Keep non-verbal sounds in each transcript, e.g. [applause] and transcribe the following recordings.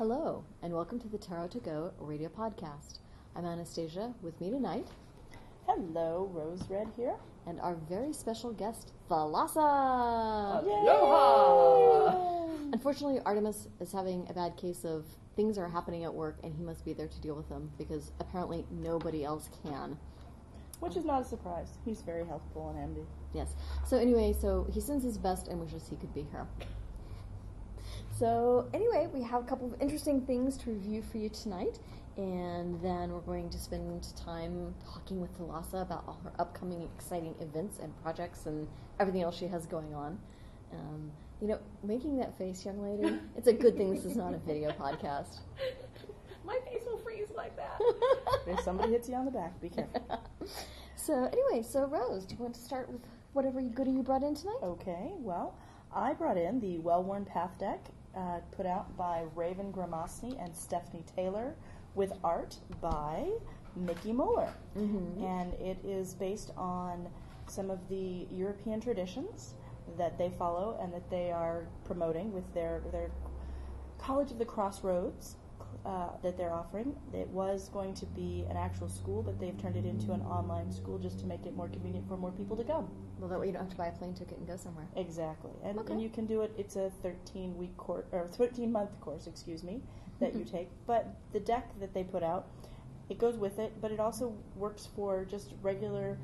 Hello, and welcome to the Tarot to Go radio podcast. I'm Anastasia. With me tonight, Hello, Rose Red here. and our very special guest, Thalassa. Aloha! Unfortunately, Artemis is having a bad case of things are happening at work, and he must be there to deal with them because apparently nobody else can. Which is not a surprise. He's very helpful and handy. Yes. So anyway, so he sends his best and wishes he could be here. So anyway, we have a couple of interesting things to review for you tonight, and then we're going to spend time talking with Thalassa about all her upcoming exciting events and projects and everything else she has going on. Um, you know, making that face, young lady, [laughs] it's a good thing this is not a video podcast. [laughs] My face will freeze like that. [laughs] If somebody hits you on the back, be careful. so anyway, so Rose, do you want to start with whatever goodie you brought in tonight? Okay, well, I brought in the Well Worn Path deck uh, put out by Raven Grimassi and Stephanie Taylor with art by Mickie Mueller. Mm-hmm. And it is based on some of the European traditions that they follow and that they are promoting with their, their College of the Crossroads uh, that they're offering. It was going to be an actual school, but they've turned it into an online school just to make it more convenient for more people to come. Well, that way you don't have to buy a plane ticket and go somewhere. Exactly, and, Okay. and you can do it. It's a 13 week course or 13 month course, excuse me, that you [laughs] take. But the deck that they put out, it goes with it, but it also works for just regular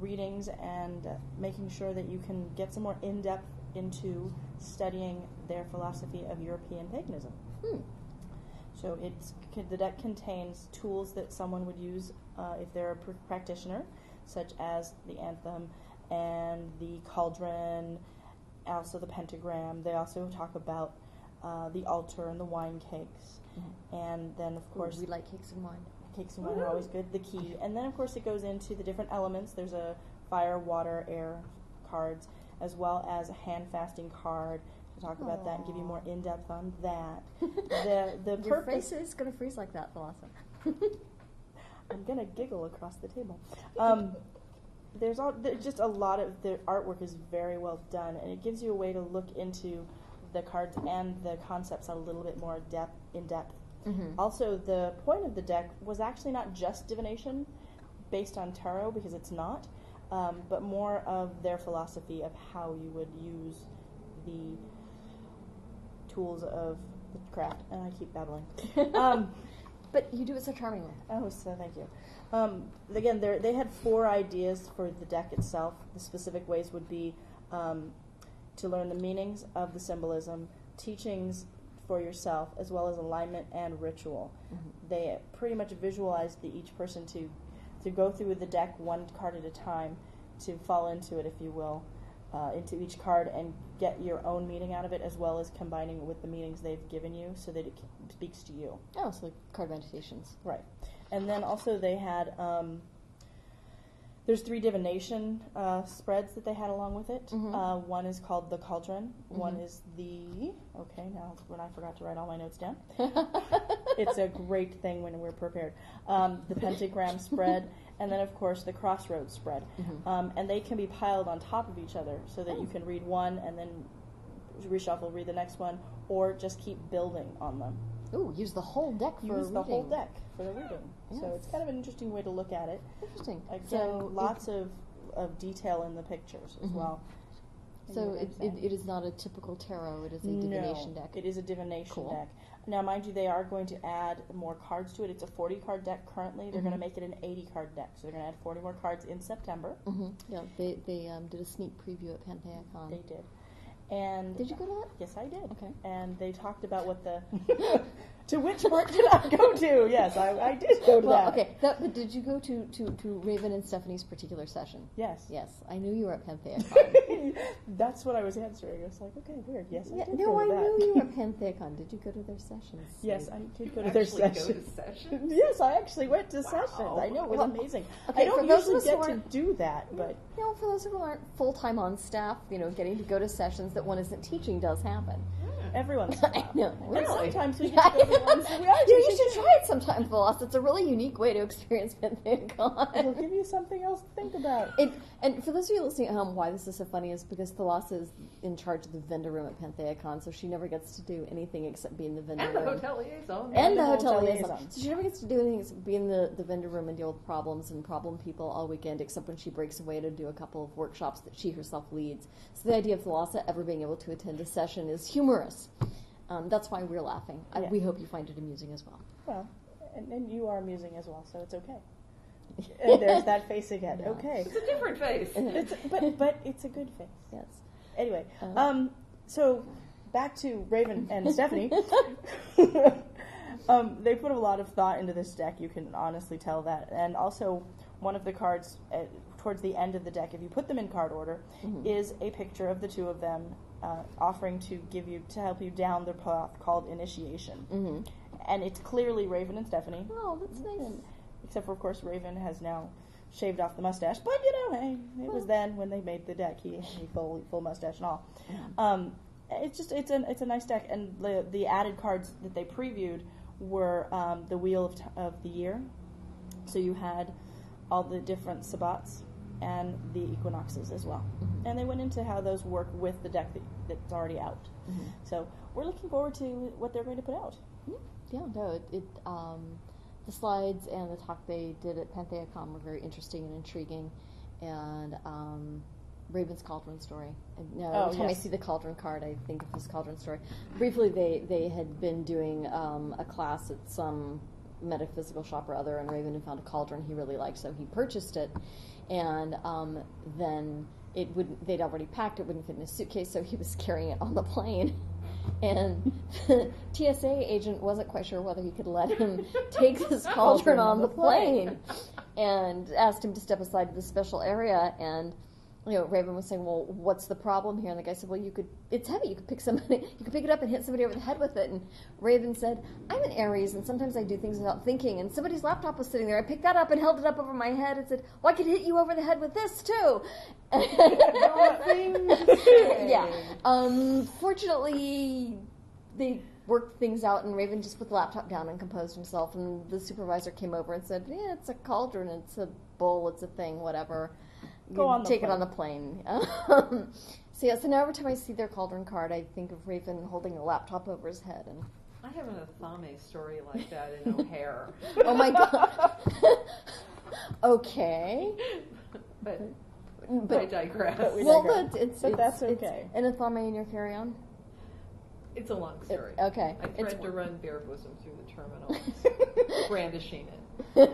readings and uh, making sure that you can get some more in depth into studying their philosophy of European paganism. Hmm. So it's the deck contains tools that someone would use uh, if they're a pr- practitioner, such as the athame and the cauldron, also the pentagram. They also talk about uh, the altar and the wine cakes, and then of Ooh, course we like cakes and wine. cakes and wine are always good. The key, and then of course it goes into the different elements. There's a fire, water, air cards, as well as a hand fasting card to talk about that and give you more in depth on that. [laughs] the the Your purpose face is gonna freeze like that, Thalassa. [laughs] I'm gonna giggle across the table. Um, there's all there's just a lot of the artwork is very well done, and it gives you a way to look into the cards and the concepts a little bit more depth in depth. mm-hmm. Also, the point of the deck was actually not just divination based on tarot because it's not, um, but more of their philosophy of how you would use the tools of the craft. And I keep babbling. [laughs] Um, But you do it so charmingly. Oh, so thank you. Um, again, they had four ideas for the deck itself. The specific ways would be um, to learn the meanings of the symbolism, teachings for yourself, as well as alignment and ritual. They pretty much visualized the each person to to go through the deck one card at a time, to fall into it, if you will, uh, into each card and get your own meaning out of it, as well as combining it with the meanings they've given you, so that it c- speaks to you. Oh, so like card meditations. Right. And then also they had um, there's three divination uh, spreads that they had along with it. Mhm. Uh, one is called the cauldron. One Mhm. is the okay. Now when I forgot to write all my notes down, [laughs] it's a great thing when we're prepared. Um, the pentagram [laughs] spread, and then of course the crossroads spread. Mhm. Um, and they can be piled on top of each other so that you can read one and then reshuffle, read the next one, or just keep building on them Ooh, use the whole deck for use the whole reading. deck for the reading. So it's kind of an interesting way to look at it. Interesting. Again, so lots of, of detail in the pictures as Mhm. well. So it, it, it is not a typical tarot. It is a divination no, deck. It is a divination Cool. deck. Now, mind you, they are going to add more cards to it. It's a 40 card deck currently. They're going Mhm. to make it an 80 card deck. So they're going to add 40 more cards in September. hmm Yeah, they they um, did a sneak preview at PantheaCon. They did. And Did you go to that? Yes, I did. Okay. And they talked about what the. [laughs] to which part did I go to? Yes, I, I did go to Well, that. okay. That, but did you go to, to, to Raven and Stephanie's particular session? Yes. Yes, I knew you were at PantheaCon. [laughs] That's what I was answering. I was like, okay, weird. Yes, I did no, go I to that. knew you were at [laughs] PantheaCon. Did you go to their sessions? Yes, I did go to You their actually go to sessions. sessions? [laughs] yes, I actually went to Wow. sessions. I know it was Well, amazing. okay, I don't for those of usually us who get to aren't- do that, but You know, for those who aren't full time on staff, you know, getting to go to sessions that one isn't teaching does happen. Every once in a I while. know. And Really? sometimes we [laughs] get to go to ones that we are Yeah, you should try it sometime, Philosoph. It's a really unique way to experience It'll PantheaCon. give you something else to think about. [laughs] It, and for those of you listening at home, why this is so funny is because Thalassa is in charge of the vendor room at PantheaCon, so she never gets to do anything except be in the vendor And the room. hotel liaison. and the the hotel hotel liaison. liaison. So she never gets to do anything except be in the, the vendor room and deal with problems and problem people all weekend, except when she breaks away to do a couple of workshops that she herself leads. So the idea of Thalassa ever being able to attend a session is humorous. Um, that's why we're laughing. I, Yeah. we hope you find it amusing as well. Well, and, and you are amusing as well, so it's okay. [laughs] And there's that face again. Yeah. Okay. It's a different face. It's, but [laughs] but it's a good face. Yes. Anyway, Uh, um, so back to Raven and [laughs] Stephanie. um, they put a lot of thought into this deck. You can honestly tell that. And also, one of the cards uh, towards the end of the deck, if you put them in card order, Mhm. is a picture of the two of them uh, offering to give you to help you down the path called initiation. Mm-hmm. And it's clearly Raven and Stephanie. Oh, that's nice. And- except for, of course, Raven has now shaved off the mustache. But you know, hey, it was then when they made the deck. He, he full full mustache and all. Um, it's just it's an it's a nice deck, and the the added cards that they previewed were um, the Wheel of, t- of the Year. So you had all the different sabbats and the equinoxes as well, Mhm. and they went into how those work with the deck that, that's already out. Mhm. So we're looking forward to what they're going to put out. Yeah, no, it, it um, the slides and the talk they did at PantheaCon were very interesting and intriguing, and um, Raven's Cauldron story. And, Oh, every time I see the Cauldron card, I think of this Cauldron story. Briefly, they they had been doing um, a class at some metaphysical shop or other, and Raven had found a cauldron he really liked, so he purchased it, and um, then. It wouldn't. They'd already packed it. Wouldn't fit in his suitcase, so he was [laughs] carrying it on the plane. And [laughs] the TSA agent wasn't quite sure whether he could let him [laughs] take this cauldron on the plane, and asked him to step aside to the special area. And you know, Raven was saying, "Well, what's the problem here?" And the guy said, "Well, you could. It's heavy. You could pick somebody. [laughs] You could pick it up and hit somebody over the head with it." And Raven said, "I'm an Aries, and sometimes I do things without thinking. And somebody's laptop was sitting there. I picked that up and held it up over my head and said, "Well, I could hit you over the head with this too." [laughs] yeah. Um, fortunately, they worked things out, and Raven just put the laptop down and composed himself. And the supervisor came over and said, "Yeah, it's a cauldron. It's a bowl. It's a thing. Whatever. Go on the take it on the plane." [laughs] Um, so yeah. So now every time I see their cauldron card, I think of Raven holding a laptop over his head and. I have an Athame story like that in O'Hare. [laughs] Oh my god. [laughs] okay. but, But I digress. but we well, digress. but it's, But it's that's it's okay. an Athame in your carry-on. it's a long It- story. okay. I It's to run bare bosom through the terminal, brandishing it. [laughs]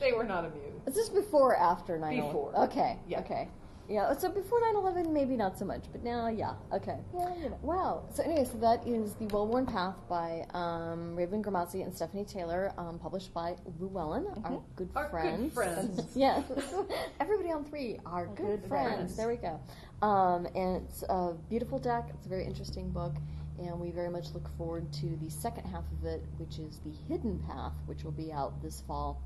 They were not amused. Is this before or after 9 Before. Okay. Yeah. Okay. Yeah, so before 9 11, maybe not so much, but now, yeah. Okay. Yeah, you know. Wow. So, anyway, so that is The Well Worn Path by um, Raven Grimassi and Stephanie Taylor, um, published by Llewellyn, our good Our good friends. friends. [laughs] yes. [laughs] Everybody on three, our good, good friends. friends. There we go. Um, and it's a beautiful deck. It's a very interesting book. And we very much look forward to the second half of it, which is The Hidden Path, which will be out this fall.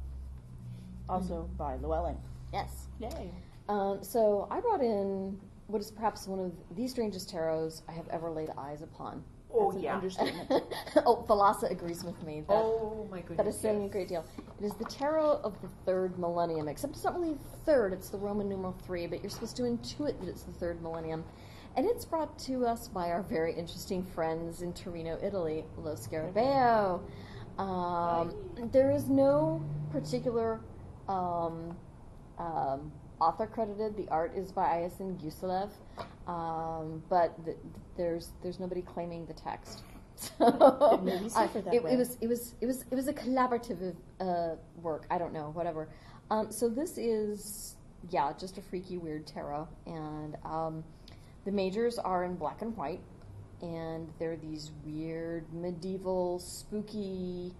Also by Llewellyn. Yes. Yay. Um, so I brought in what is perhaps one of the strangest tarots I have ever laid eyes upon. Oh, That's yeah. understatement. [laughs] oh, Thalassa agrees with me. That, Oh, my goodness. that is saying a great deal. It is the tarot of the third millennium, except it's not really the third, it's the Roman numeral three, but you're supposed to intuit that it's the third millennium. And it's brought to us by our very interesting friends in Torino, Italy, Lo Scarabeo. Um, there is no particular um, um, author credited. The art is by Iassen Ghiuselev, um, but th- there's there's nobody claiming the text. [laughs] So may I- that it, it was it was it was it was a collaborative uh, work. I don't know, whatever. Um, so this is yeah, just a freaky weird tarot, and um, the majors are in black and white, and they're these weird medieval spooky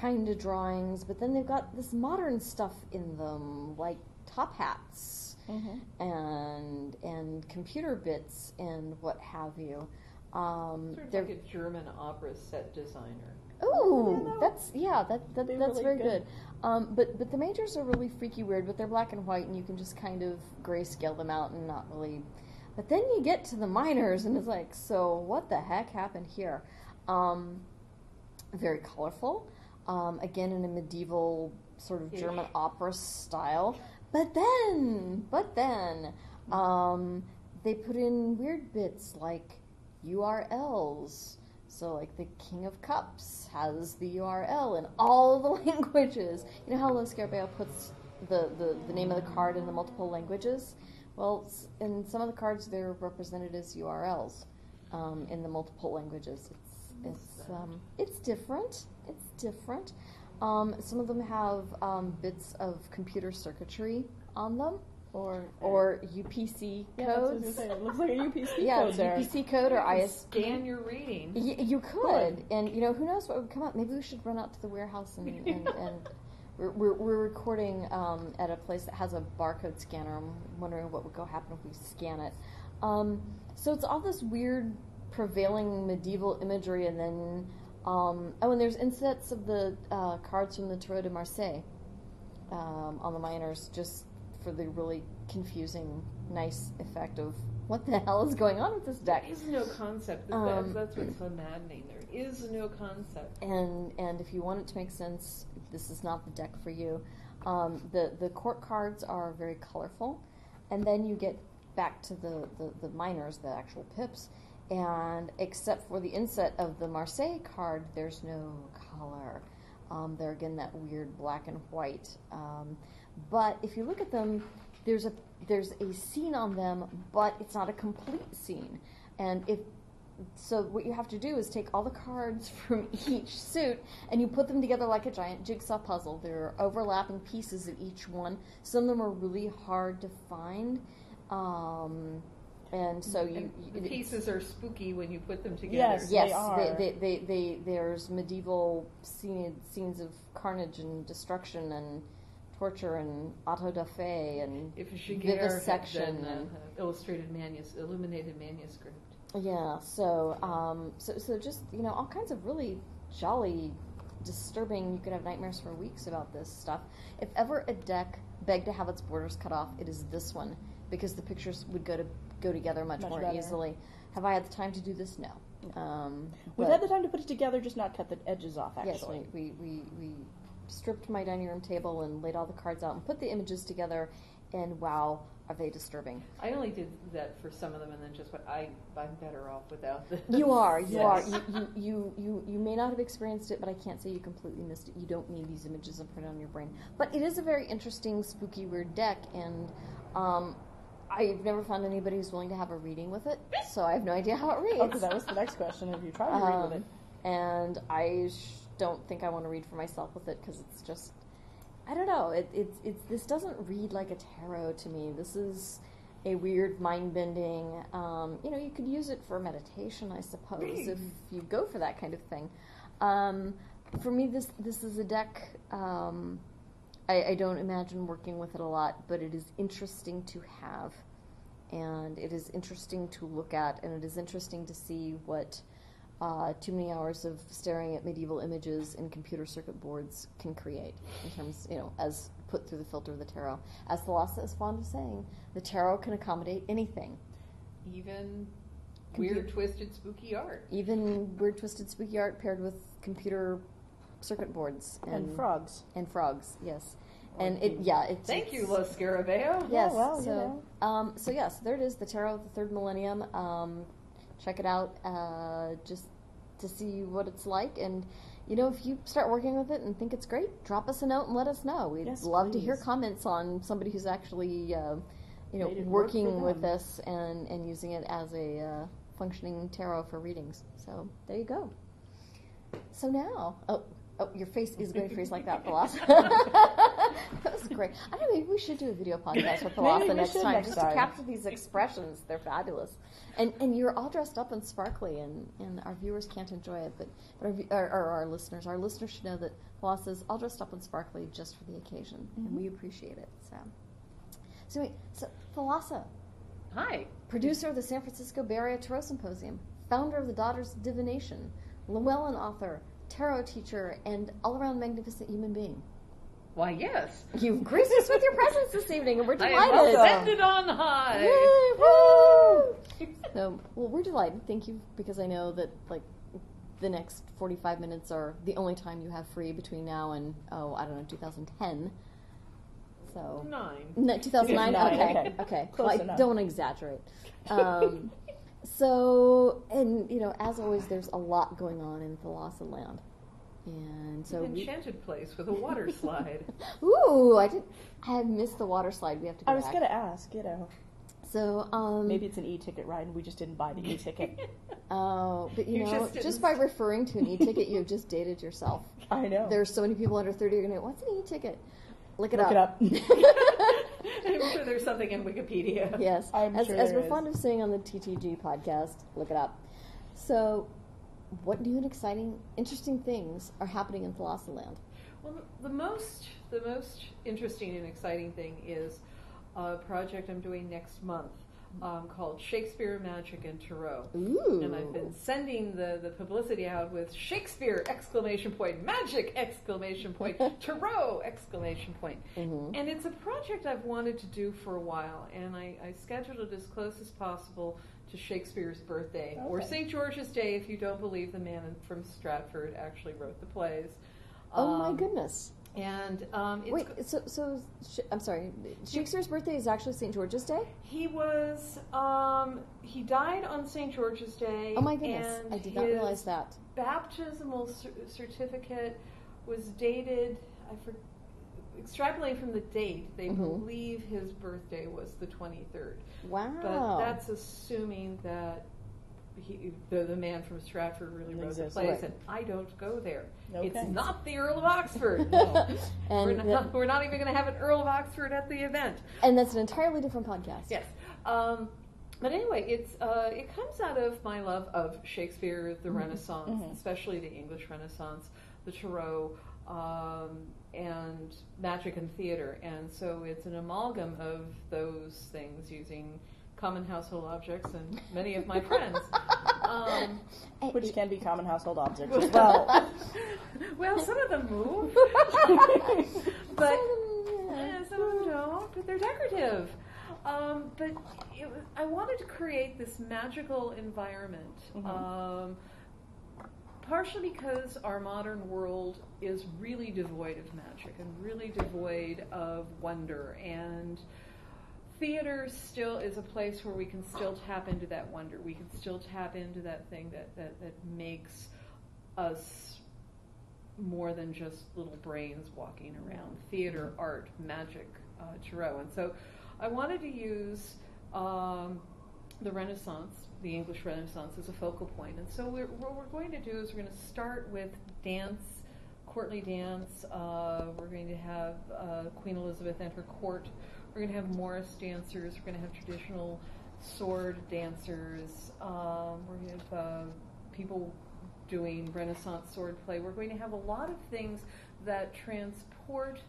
kind of drawings, but then they've got this modern stuff in them, like top hats Mm-hmm. and and computer bits and what have you. Um, Sort of they're like a German opera set designer. Ooh, Yeah, no. that's yeah, that, that that's really very good. good. Um, but but the majors are really freaky weird, but they're black and white, and you can just kind of grayscale them out and not really But then you get to the minors, and it's like, so what the heck happened here? Um, very colorful. Um, again, in a medieval sort of. German opera style. But then, but then, um, they put in weird bits like URLs. So, like the King of Cups has the URL in all the [laughs] languages. You know how Lo Scarabeo puts the, the, the name of the card in the multiple languages? Well, in some of the cards, they're represented as URLs um, in the multiple languages. It's it's um, it's different. It's different. Um, some of them have um, bits of computer circuitry on them, Or or UPC yeah, that's what I was codes. It looks like a UPC [laughs] yeah, code there. UPC code or You IS. Scan your reading. Y- you could, and you know who knows what would come up. Maybe we should run out to the warehouse and and, and [laughs] we're, we're, recording um, at a place that has a barcode scanner. I'm wondering what would go happen if we scan it. Um, so it's all this weird prevailing medieval imagery, and then um, oh, and there's insets of the uh, cards from the Tarot de Marseille um, on the minors, just for the really confusing, nice effect of what the hell is going on with this deck. There is no concept. That- Um, that's what's so maddening. There is no concept. and and if you want it to make sense, this is not the deck for you. Um, the the court cards are very colorful, and then you get back to the, the, the minors, the actual pips, and except for the inset of the Marseille card, there's no color. Um, they're again that weird black and white. Um, but if you look at them, there's a there's a scene on them, but it's not a complete scene. And if so what you have to do is take all the cards [laughs] from each suit and you put them together like a giant jigsaw puzzle. There are overlapping pieces of each one. Some of them are really hard to find. Um, and so you, And the it's- pieces are spooky when you put them together. Yes. Yes, They are. They, they, they, they, there's medieval scene, scenes of carnage and destruction and torture and auto da fe and If Shigeru vivisection been, uh, and illustrated manus- illuminated manuscript. Yeah, so um, so so just you know all kinds of really jolly, disturbing. You could have nightmares for weeks about this stuff. If ever a deck begged to have its borders cut off, it is this one because the pictures would go to go together much, Much more better. easily. Have I had the time to do this? No. Um, We've had the time to put it together, just not cut the edges off. Yes, Actually, we, we, we, we stripped my dining room table and laid all the cards out and put the images together, and wow, are they disturbing. I only did that for some of them, and then just what I I'm better off without this. You are, you Yes. are. You, you, you, you, you may not have experienced it, but I can't say you completely missed it. You don't need these images imprinted on your brain. But it is a very interesting, spooky, weird deck, and um, I've never found anybody who's willing to have a reading with it, so I have no idea how it reads. oh, 'cause that was the next question. Have you tried to read with it? Um, and I sh- don't think I want to read for myself with it because it's just, I don't know. It, it's it's this doesn't read like a tarot to me. This is a weird mind bending. Um, you know, you could use it for meditation, I suppose, if you go for that kind of thing. Um, for me, this this is a deck. Um, I, I don't imagine working with it a lot, but it is interesting to have, and it is interesting to look at, and it is interesting to see what uh, too many hours of staring at medieval images in computer circuit boards can create in terms, you know, as put through the filter of the tarot. As Thalassa is fond of saying, the tarot can accommodate anything, Even Computer- weird, twisted, spooky art. even weird, twisted, spooky art paired with computer circuit boards And frogs. and frogs. Yes, Or and it yeah, it's Thank you, it's- Lo Scarabeo. Yes. well, you so, know. um, so yes, there it is, the Tarot of the Third Millennium. Um, check it out, uh, just to see what it's like. And you know, if you start working with it and think it's great, drop us a note and let us know. We'd Yes, love to hear comments on somebody who's actually, uh, you know, it work working with this and and using it as a uh, functioning tarot for readings. So there you go. So now, oh. Oh, your face is going to freeze like that, [laughs] Thalassa. [laughs] that was great. I don't know, maybe we should do a video podcast with Thalassa next time, next just time. to capture these expressions. They're fabulous, and and you're all dressed up and sparkly, and, and our viewers can't enjoy it, but, but our, our, our, our listeners, our listeners should know that Thalassa's all dressed up and sparkly just for the occasion, and Mm-hmm. we appreciate it. So, so wait, so Thalassa, Hi. producer of the San Francisco Bay Area Tarot Symposium, founder of the Daughters of Divination, Llewellyn author, tarot teacher, and all around magnificent human being. Why, yes. You've graced us with your presence this evening, and we're delighted. I am delighted. ascended on high. Yay, woo! so, well, we're delighted. Thank you, because I know that like the next forty-five minutes are the only time you have free between now and oh, I don't know, two thousand ten. So Nine. no, two thousand nine. Nine, Okay, okay. okay. Close Well, I don't want to exaggerate. Um, [laughs] so, and you know, as always, there's a lot going on in Thalassa land, and so An we- enchanted place with a water [laughs] slide. Ooh, I did. I have missed the water slide. We have to go I was back. gonna ask, you know, So, um, maybe it's an e-ticket ride and we just didn't buy the e-ticket. [laughs] Oh, but you, You know, just just, by referring to an e-ticket, you've just dated yourself. [laughs] I know. There's so many people under 30 are going to what's an e-ticket? Look it Look up. it up. I'm sure there's something in Wikipedia. yes. I'm as sure as there we're is. fond of saying on the TTG podcast, look it up. So, what new and exciting, interesting things are happening in Thalassa land? Well, the most the most interesting and exciting thing is a project I'm doing next month um, called Shakespeare, Magic, and Tarot. Ooh. And I've been sending the, the publicity out with Shakespeare exclamation point, magic exclamation point, [laughs] tarot exclamation point. Mhm. And it's a project I've wanted to do for a while, and I, I scheduled it as close as possible to Shakespeare's birthday, or St. George's Day if you don't believe the man from Stratford actually wrote the plays. Oh my Um, goodness. And um, it's Wait, so, so sh- I'm sorry. Shakespeare's birthday is actually St. George's Day? He was um, he died on St. George's Day. Oh my goodness. I did not realize that. Baptismal cer- certificate was dated. I for, extrapolating from the date, they Mhm. believe his birthday was the twenty third. Wow. But that's assuming that he, the, the man from Stratford really wrote the plays, right. and I don't go there. It's not the Earl of Oxford. [laughs] No. and, we're, not, we're not even going to have an Earl of Oxford at the event. and that's an entirely different podcast. Yes. Um, but anyway, it's uh, it comes out of my love of Shakespeare, the Renaissance, Mhm. especially the English Renaissance, the Tarot, um, and magic and theater. And so it's an amalgam of those things using common household objects and many of my friends. [laughs] Um, Which can be common household objects as well. well, [laughs] some of them move, [laughs] but Yeah. yeah, some of them don't, but they're decorative. Um, but it was, I wanted to create this magical environment, Mhm. um, partially because our modern world is really devoid of magic and really devoid of wonder. And theater still is a place where we can still tap into that wonder. We can still tap into that thing that, that, that makes us more than just little brains walking around. Theater, art, magic, uh, tarot. And so I wanted to use um, the Renaissance, the English Renaissance, as a focal point. And so we're, what we're going to do is we're going to start with dance, courtly dance. Uh, we're going to have uh, Queen Elizabeth and her court. We're going to have Morris dancers. We're going to have traditional sword dancers. Um, we're going to have uh, people doing Renaissance sword play. We're going to have a lot of things that transport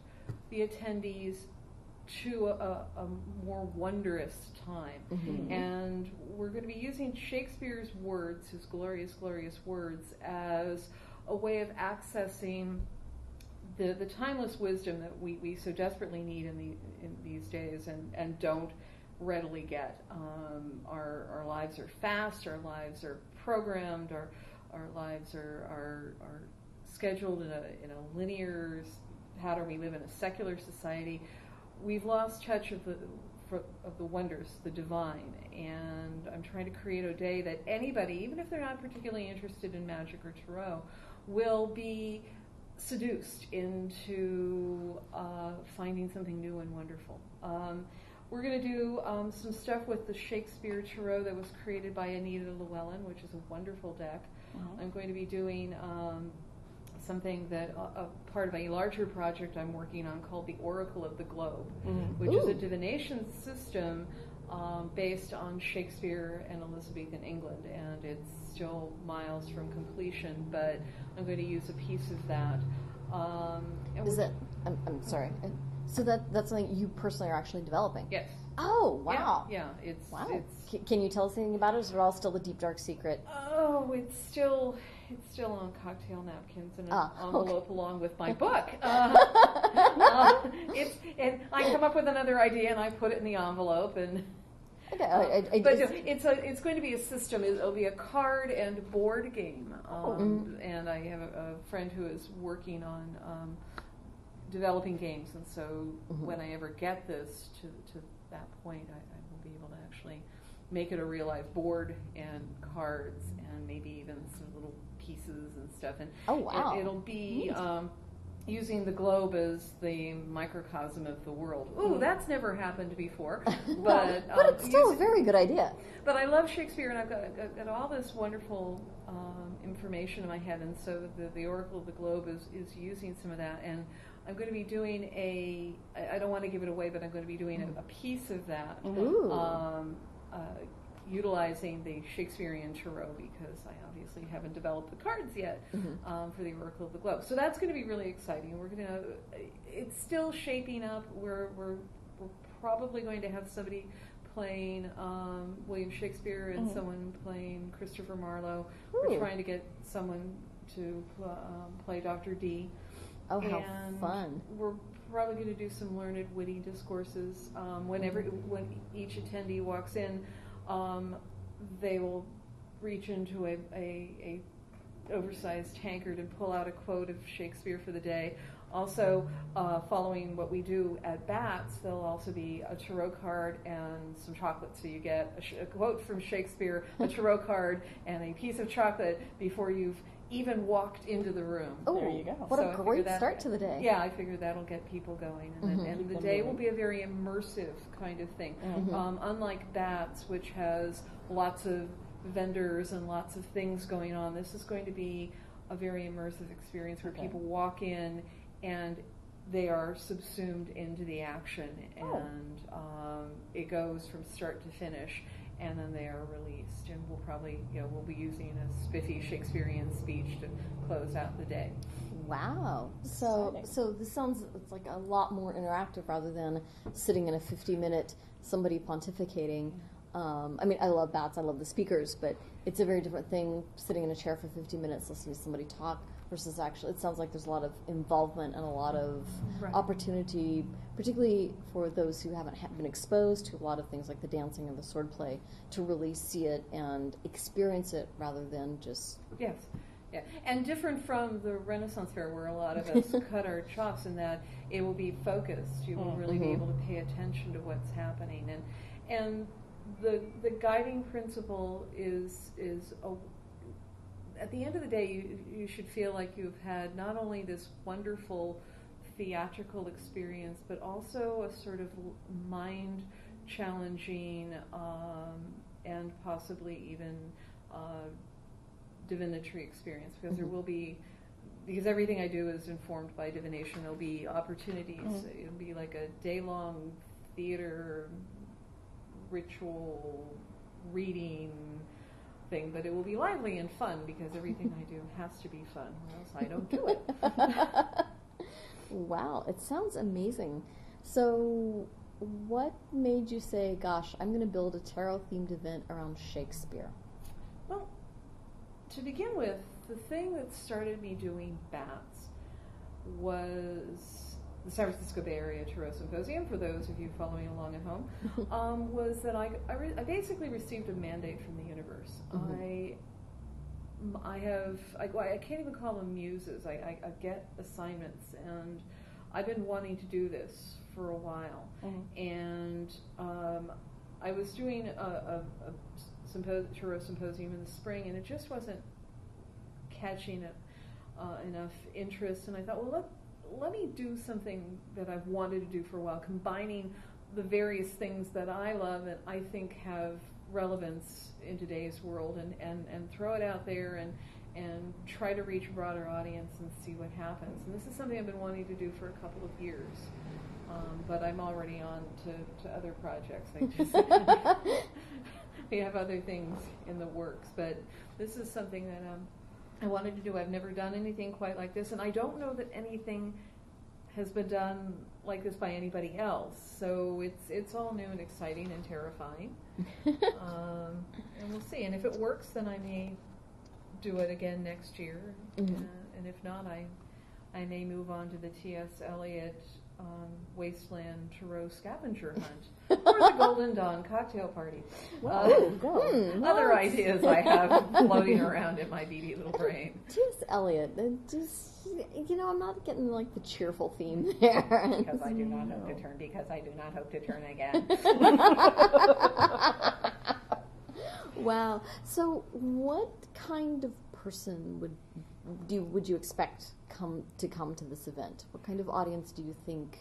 the attendees to a, a more wondrous time. Mhm. And we're going to be using Shakespeare's words, his glorious, glorious words, as a way of accessing the, the timeless wisdom that we, we so desperately need in, the, in these days and, and don't readily get. Um, our, our lives are fast, our lives are programmed, our, our lives are, are, are scheduled in a, in a linear pattern. We live in a secular society. We've lost touch of the, for, of the wonders, the divine, and I'm trying to create a day that anybody, even if they're not particularly interested in magic or tarot, will be seduced into uh, finding something new and wonderful. Um, we're going to do um, some stuff with the Shakespeare Tarot that was created by Anita Llewellyn, which is a wonderful deck. I'm going to be doing um, something that a, a part of a larger project I'm working on called the Oracle of the Globe, Mhm. which is a divination system um, based on Shakespeare and Elizabethan England, and it's still miles from completion. But I'm going to use a piece of that. Um, Is that? I'm, I'm sorry. So that that's something you personally are actually developing. Yes. Oh wow. Yeah. It's Wow. it's C- can you tell us anything about it? Or it all still a deep dark secret? Oh, it's still it's still on cocktail napkins in an Ah, envelope okay. along with my [laughs] book. [laughs] Uh, uh, it's and I come up with another idea and I put it in the envelope and. [laughs] Okay, I, I, I but just- it's a it's going to be a system. It'll be a card and board game. Oh. Um, And I have a, a friend who is working on um, developing games, and so Mhm. when I ever get this to to that point, I, I will be able to actually make it a real life board and cards and maybe even some little pieces and stuff. And Oh, wow. it, will be. Um, Using the globe as the microcosm of the world. Ooh, Mhm. that's never happened before. [laughs] But, but um, it's still a very good idea. but I love Shakespeare, and I've got, got, got all this wonderful um, information in my head, and so the, the Oracle of the Globe is, is using some of that. And I'm going to be doing a, I don't want to give it away, but I'm going to be doing a, a piece of that, Ooh. um, uh, utilizing the Shakespearean Tarot, because I obviously haven't developed the cards yet Mhm. um, for the Oracle of the Globe. So that's going to be really exciting. We're going to, it's still shaping up. We're, we're, we're probably going to have somebody playing um, William Shakespeare and Mhm. someone playing Christopher Marlowe. Ooh. We're trying to get someone to pl- um, play Dr. Dee Oh, how and fun. We're probably going to do some learned, witty discourses. Um, whenever, when each attendee walks in, um, they will reach into a, a, a oversized tankard and pull out a quote of Shakespeare for the day. Also, uh, following what we do at BATS, there'll also be a tarot card and some chocolate. So you get a, sh- a quote from Shakespeare, a tarot card, and a piece of chocolate before you've even walked into the room. Oh, There you go. what So I a great that- start to the day. Yeah, I figure that'll get people going, and, then- Mhm. and the them day will be a very immersive kind of thing. Mhm. Um, unlike BATS, which has lots of vendors and lots of things going on, this is going to be a very immersive experience where Okay. people walk in and they are subsumed into the action, Oh. and um, it goes from start to finish. And then they are released, and we'll probably, you know, we'll be using a spiffy Shakespearean speech to close out the day. Wow. So so this sounds it's like a lot more interactive rather than sitting in a 50 minute somebody pontificating. Um, I mean, I love BATS, I love the speakers, but it's a very different thing sitting in a chair for 50 minutes listening to somebody talk versus actually. It sounds like there's a lot of involvement and a lot of Right. opportunity, particularly for those who haven't ha- been exposed to a lot of things like the dancing and the swordplay, to really see it and experience it rather than just Yes, yeah, and different from the Renaissance Fair, where a lot of us [laughs] cut our chops, in that it will be focused. You will Mm. really be Mhm. able to pay attention to what's happening, and and the the guiding principle is is a, at the end of the day, you you should feel like you've had not only this wonderful theatrical experience, but also a sort of mind challenging um, and possibly even uh, divinatory experience because there Mhm. will be because everything I do is informed by divination. There'll be opportunities. Mhm. It'll be like a day long theater ritual reading thing, but it will be lively and fun because everything I do has to be fun, or else I don't do it. [laughs] wow, it sounds amazing. So, what made you say, "Gosh, I'm going to build a tarot themed event around Shakespeare"? Well, to begin with, the thing that started me doing BATS was the San Francisco Bay Area Tarot Symposium. For those of you following along at home, [laughs] um, was that I, I, re- I basically received a mandate from the universe. Mhm. I I have I, I can't even call them muses. I, I, I get assignments, and I've been wanting to do this for a while Mhm. and um, I was doing a, a, a sympo- tarot symposium in the spring, and it just wasn't catching it, uh, enough interest. And I thought, well, let let me do something that I've wanted to do for a while, combining the various things that I love and I think have relevance in today's world, and, and, and throw it out there and and try to reach a broader audience and see what happens. And this is something I've been wanting to do for a couple of years. Um, but I'm already on to, to other projects. I just [laughs] [laughs] we have other things in the works, but this is something that um, I wanted to do. I've never done anything quite like this, and I don't know that anything has been done like this by anybody else. So it's it's all new and exciting and terrifying. [laughs] um, and we'll see. And if it works, then I may do it again next year, Mhm. uh, and if not, I I may move on to the T.S. Eliot um, Wasteland Tarot Scavenger Hunt or the Golden Dawn Cocktail Party. Uh. Hmm, [laughs] other what? ideas I have floating around in my beady little brain. T.S. Eliot, it just you know, I'm not getting like the cheerful theme [laughs] there. Because I do not hope to turn. Because I do not hope to turn again. [laughs] wow. So, what kind of person would do would you expect come to come to this event? What kind of audience do you think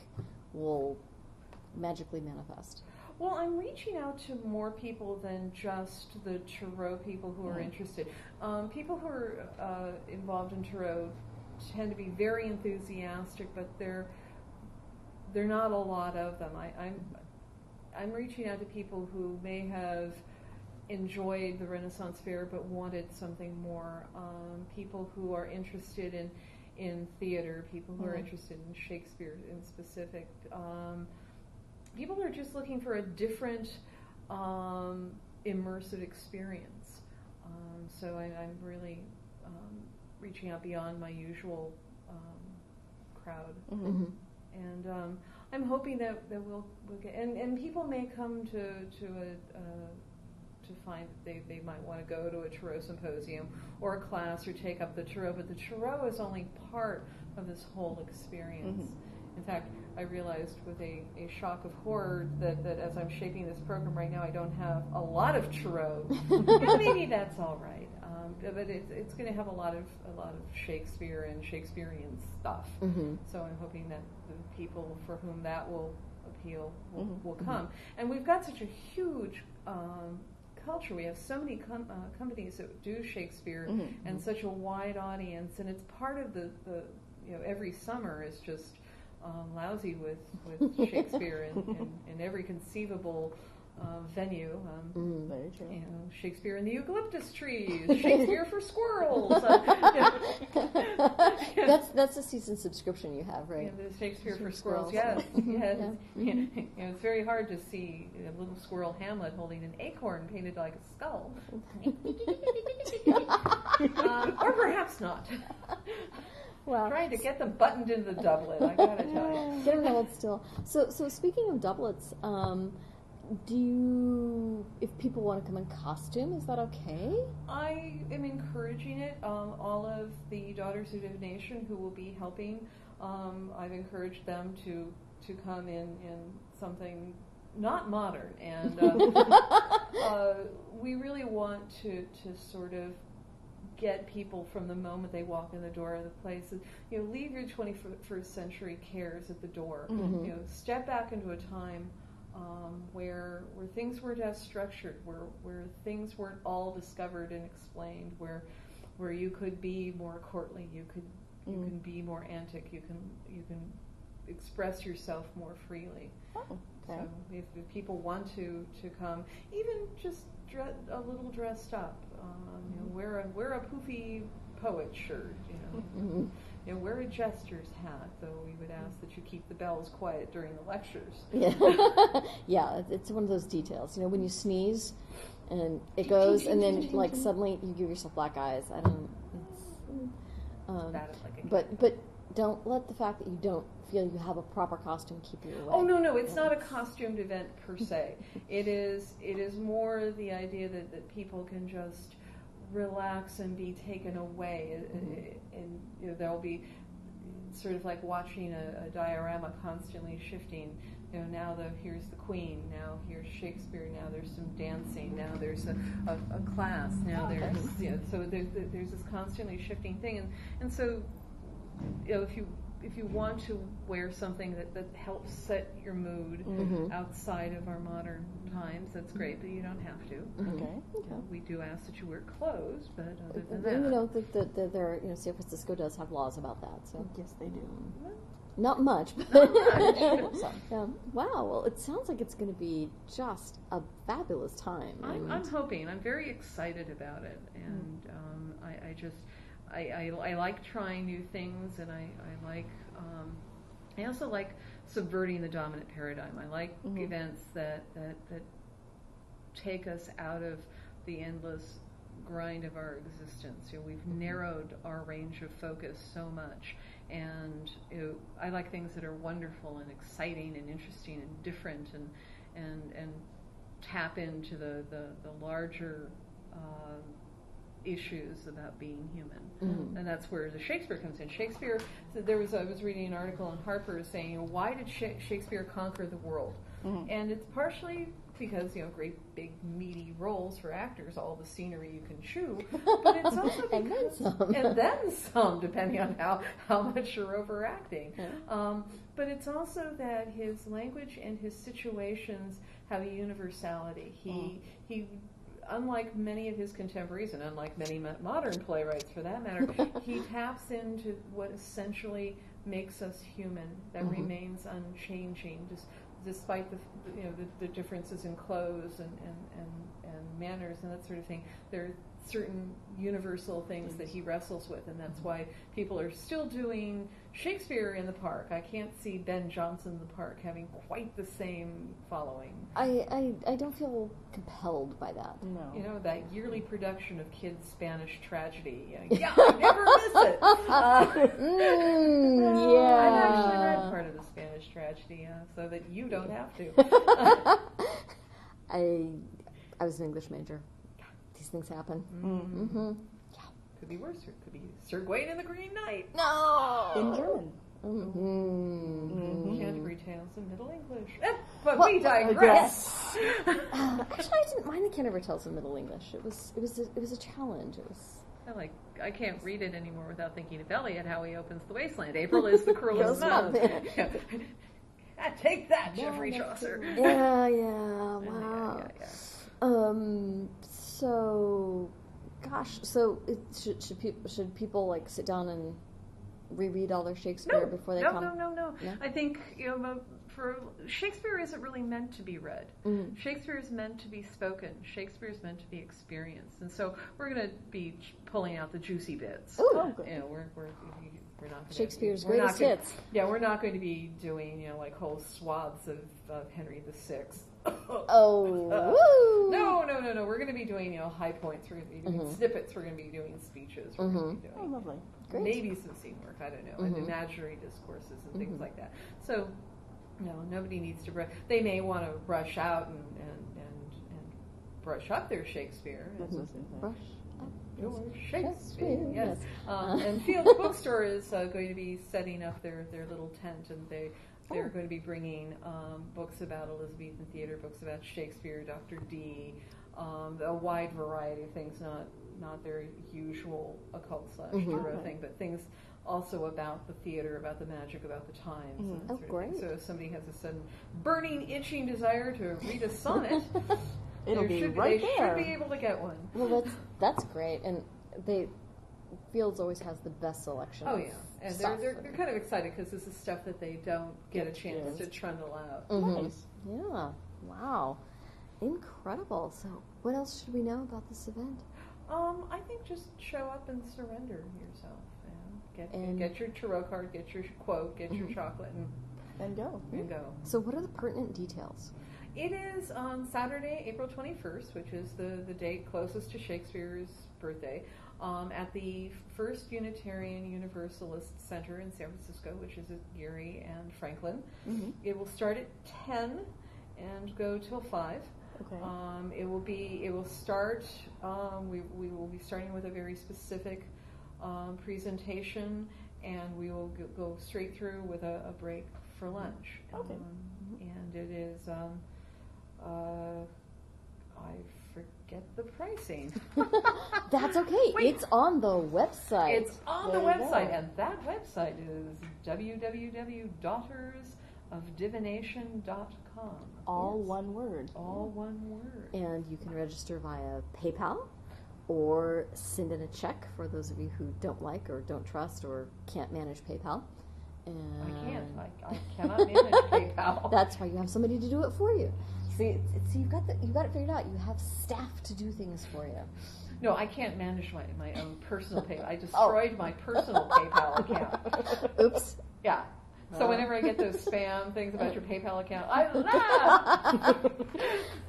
will magically manifest? Well, I'm reaching out to more people than just the Tarot people who are interested. Um, people who are uh, involved in Tarot tend to be very enthusiastic, but they're they're not a lot of them. I, I'm I'm reaching out to people who may have enjoyed the Renaissance Fair but wanted something more. Um, people who are interested in in theater, people who are Mhm. interested in Shakespeare in specific. Um, people are just looking for a different um, immersive experience. Um, so I, I'm really um, reaching out beyond my usual um, crowd, Mhm. Mhm. and um, I'm hoping that, that we'll, we'll get and, and people may come to to a. Uh, to find that they, they might want to go to a Tarot symposium or a class or take up the Tarot, but the Tarot is only part of this whole experience. Mhm. In fact, I realized with a, a shock of horror that, that as I'm shaping this program right now, I don't have a lot of Tarot. [laughs] maybe that's all right. Um, but it's, it's going to have a lot of a lot of Shakespeare and Shakespearean stuff. Mhm. So I'm hoping that the people for whom that will appeal will, Mhm. will come. And we've got such a huge um, culture. We have so many com- uh, companies that do Shakespeare Mhm. and such a wide audience. And it's part of the, the you know, every summer is just um, lousy with, with [laughs] Shakespeare in, in, in every conceivable uh, venue. Um, Mhm. Very true. you know, Shakespeare and the eucalyptus trees, Shakespeare for squirrels. Uh, yeah. [laughs] that's that's a season subscription you have, right? Yeah, the Shakespeare for Squirrels. squirrels. Yes, [laughs] yes. yeah. [laughs] Yeah. You know, it's very hard to see a little squirrel Hamlet holding an acorn painted like a skull, um, or perhaps not. Wow. Trying to get them buttoned into the doublet. I gotta tell you. Get them held still. So, so speaking of doublets, um, do you, if people want to come in costume, is that okay? I am encouraging it. Um, all of the Daughters of Divination who will be helping, um, I've encouraged them to to come in in something not modern, and uh, [laughs] uh, we really want to to sort of get people from the moment they walk in the door of the place. You know, leave your 21st century cares at the door. Mhm. You know, step back into a time um, where where things weren't as structured, where where things weren't all discovered and explained, where where you could be more courtly, you could you Mm. can be more antic, you can you can express yourself more freely. Oh, okay. So if, if people want to, to come, even just dre- a little dressed up, um, you know, wear a wear a poofy poet shirt, you know, [laughs] Mhm. You know, wear a jester's hat. Though we would ask that you keep the bells quiet during the lectures. [laughs] Yeah, yeah. it's- one of those details. You know, when you sneeze, and it goes, and then like suddenly you give yourself black eyes. I don't. It's, um, That is like a but but don't let the fact that you don't feel you have a proper costume keep you away. Oh no, no, it's not a costumed event per se. It is it is more the idea that, that people can just relax and be taken away, Mhm. and you know, there'll be sort of like watching a, a diorama constantly shifting. You know, now the here's the Queen, now here's Shakespeare, now there's some dancing, now there's a, a, a class, now Okay. there's you know, so there's there's this constantly shifting thing, and and so you know, if you if you want to wear something that, that helps set your mood Mhm. outside of our modern times, that's great, but you don't have to. Mhm. Okay. Uh, we do ask that you wear clothes, but other than And, that, you know, the, the, the, there, you know, San Francisco does have laws about that. So Yes, they do. not much, but Not much. [laughs] [laughs] Yeah. wow. Well, it sounds like it's going to be just a fabulous time. I'm, I'm hoping. I'm very excited about it, and um, I, I just I, I, I like trying new things, and I, I like um, I also like subverting the dominant paradigm. I like Mhm. events that, that that take us out of the endless grind of our existence. You know, we've narrowed our range of focus so much, and you know, I like things that are wonderful and exciting and interesting and different, and and and tap into the the, the larger. Uh, issues about being human, Mhm. and that's where the Shakespeare comes in. Shakespeare. There was I was reading an article in Harper saying, "Why did Shakespeare conquer the world?" Mhm. And it's partially because you know great big meaty roles for actors, all the scenery you can chew, [laughs] but it's also And then because some. and then some, depending on how how much you're overacting. Yeah. Um, but it's also that his language and his situations have a universality. He Mm. he. Unlike many of his contemporaries, and unlike many mo- modern playwrights for that matter, [laughs] he taps into what essentially makes us human, that Mhm. remains unchanging, despite the you know the, the differences in clothes and, and, and, and manners and that sort of thing. There are certain universal things that he wrestles with, and that's why people are still doing Shakespeare in the park. I can't see Ben Jonson in the park having quite the same following. I, I, I don't feel compelled by that. No. You know, that yearly production of Kyd's Spanish tragedy. Yeah, I never miss it. [laughs] Uh, Mm, yeah. I've actually read part of the Spanish tragedy, uh, so that you don't have to. [laughs] I I was an English major. [laughs] These things happen. Mm. Mm-hmm. Could be worse. Or it could be Sir Gawain and the Green Knight. No. In German. Mm-hmm. Mhm. Canterbury Tales in Middle English. Eh, but Well, we digress. Uh, [laughs] actually, I didn't mind the Canterbury Tales in Middle English. It was it was a, it was a challenge. It was I like. I can't read it anymore without thinking of Eliot, how he opens the wasteland. April is the [laughs] cruelest month. month. Yeah. Ah, Take that, Geoffrey Chaucer. [laughs] yeah yeah wow. Yeah, yeah, Um. So, gosh. So, it, should should people should people like sit down and reread all their Shakespeare No, before they no, come? no, no, no, No? I think you know, for Shakespeare isn't really meant to be read. Mhm. Shakespeare is meant to be spoken. Shakespeare is meant to be experienced, and so we're going to be ch- pulling out the juicy bits. Ooh. Oh, good. You know, we're we're we're not gonna, Shakespeare's not greatest gonna- hits. Yeah, we're not going to be doing you know like whole swaths of, of Henry VI. Oh, Uh, woo. No, no, no, no. We're going to be doing you know high points. We're going to be doing Mhm. snippets. We're going to be doing speeches. We're going to be doing. Oh, lovely. Great. maybe some scene work. I don't know, and Mhm. imaginary discourses and things Mhm. like that. So, no, nobody needs to. Brush. They may want to brush out and and, and and brush up their Shakespeare. That's the same. Brush up Your Shakespeare, Shakespeare, yes. yes. Um, Uh. [laughs] and Field's Bookstore is uh, going to be setting up their, their little tent, and they they're Oh. going to be bringing um, books about Elizabethan theater, books about Shakespeare, Dr. Dee, um, a wide variety of things, not not their usual occult slash Mhm. tarot Okay. thing, but things also about the theater, about the magic, about the times. Mhm. And Oh, great. So if somebody has a sudden burning, itching desire to read a sonnet, [laughs] It'll be should, right they there. should be able to get one. well, that's that's great, and they Fields always has the best selection. Oh of yeah, and they're, stuff. they're, they're kind of excited because this is stuff that they don't get a chance to trundle out. Mhm. Nice. Yeah. Wow. Incredible. So, what else should we know about this event? Um, I think just show up and surrender yourself. And get And- get your tarot card, get your quote, get your Mhm. chocolate, and, And go. and go. So, what are the pertinent details? It is on Saturday, April 21st, which is the, the date closest to Shakespeare's birthday, um, at the First Unitarian Universalist Center in San Francisco, which is at Geary and Franklin. Mm-hmm. It will start at 10 and go till 5. Okay. Um, it will be. It will start. Um, we we will be starting with a very specific um, presentation, and we will go, go straight through with a, a break for lunch. Okay. Um, and it is. Um, uh, I forget the pricing. [laughs] That's okay. Wait. It's on the website. It's on the There you website, and that wite is www.daughtersofdivination.com. All Yes. one word. All one word. and you can register via PayPal or send in a check for those of you who don't like or don't trust or can't manage PayPal. And I can't. I, I cannot manage [laughs] PayPal. That's why you have somebody to do it for you. See, it's, it's, you've got the, you've got it figured out. You have staff to do things for you. No, I can't manage my, my own personal PayPal. I [laughs] Oh. destroyed my personal PayPal account. [laughs] Oops. Yeah. So Uh. whenever I get those spam things about your PayPal account, I [laughs] laugh.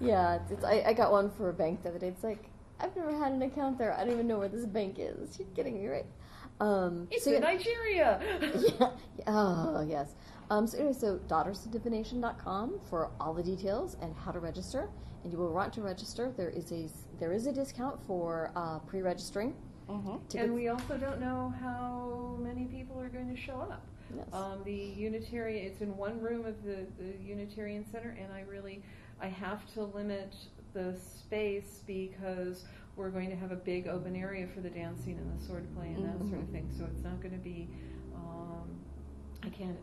yeah, it's, it's, I, I got one for a bank the other day. It's like, I've never had an account there. I don't even know where this bank is. You're kidding me, right? Um, It's so in yeah- Nigeria. yeah. Oh, yes. Um, so anyway, so daughtersofdivination.com for all the details and how to register. And you will want to register. There is a there is a discount for uh, pre-registering. Mm-hmm. And we also don't know how many people are going to show up. Yes. Um, the Unitarian, it's in one room of the, the Unitarian Center, and I really, I have to limit the space because we're going to have a big open area for the dancing and the sword play and that sort of thing. So it's not going to be, um, I can't,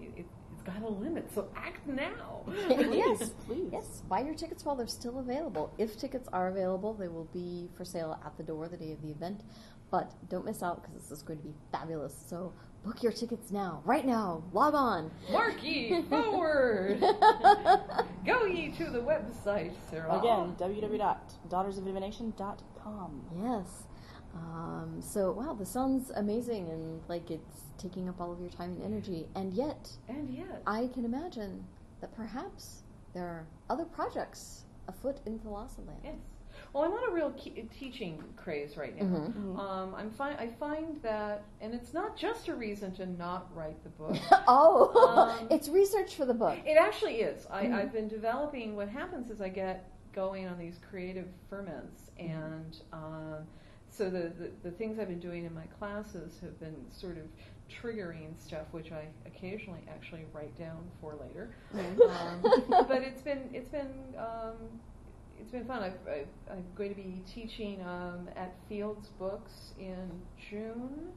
it, it, it's got a limit. So act now. [laughs] yes, please. yes. Buy your tickets while they're still available. If tickets are available, they will be for sale at the door the day of the event. But don't miss out because this is going to be fabulous. So book your tickets now, right now. Log on. Mark ye [laughs] forward. [laughs] Go ye to the website, Sarah. Again, www.daughtersofdivination.com. Yes. Um, so wow, this sounds amazing and like it's taking up all of your time and energy. And yet, And yet, I can imagine that perhaps there are other projects afoot in Thalassa land. Yes. Well, I'm on a real ke- teaching craze right now. Mhm. Mhm. Um, I'm fi- I find that, and it's not just a reason to not write the book. [laughs] oh, Um, [laughs] it's research for the book. it actually is. I, Mhm. I've been developing. What happens is I get going on these creative ferments, and um, so the, the the things I've been doing in my classes have been sort of triggering stuff, which I occasionally actually write down for later. um, [laughs] but it's been it's been um, it's been fun. I've, I've, I'm going to be teaching um, at Fields Books in June,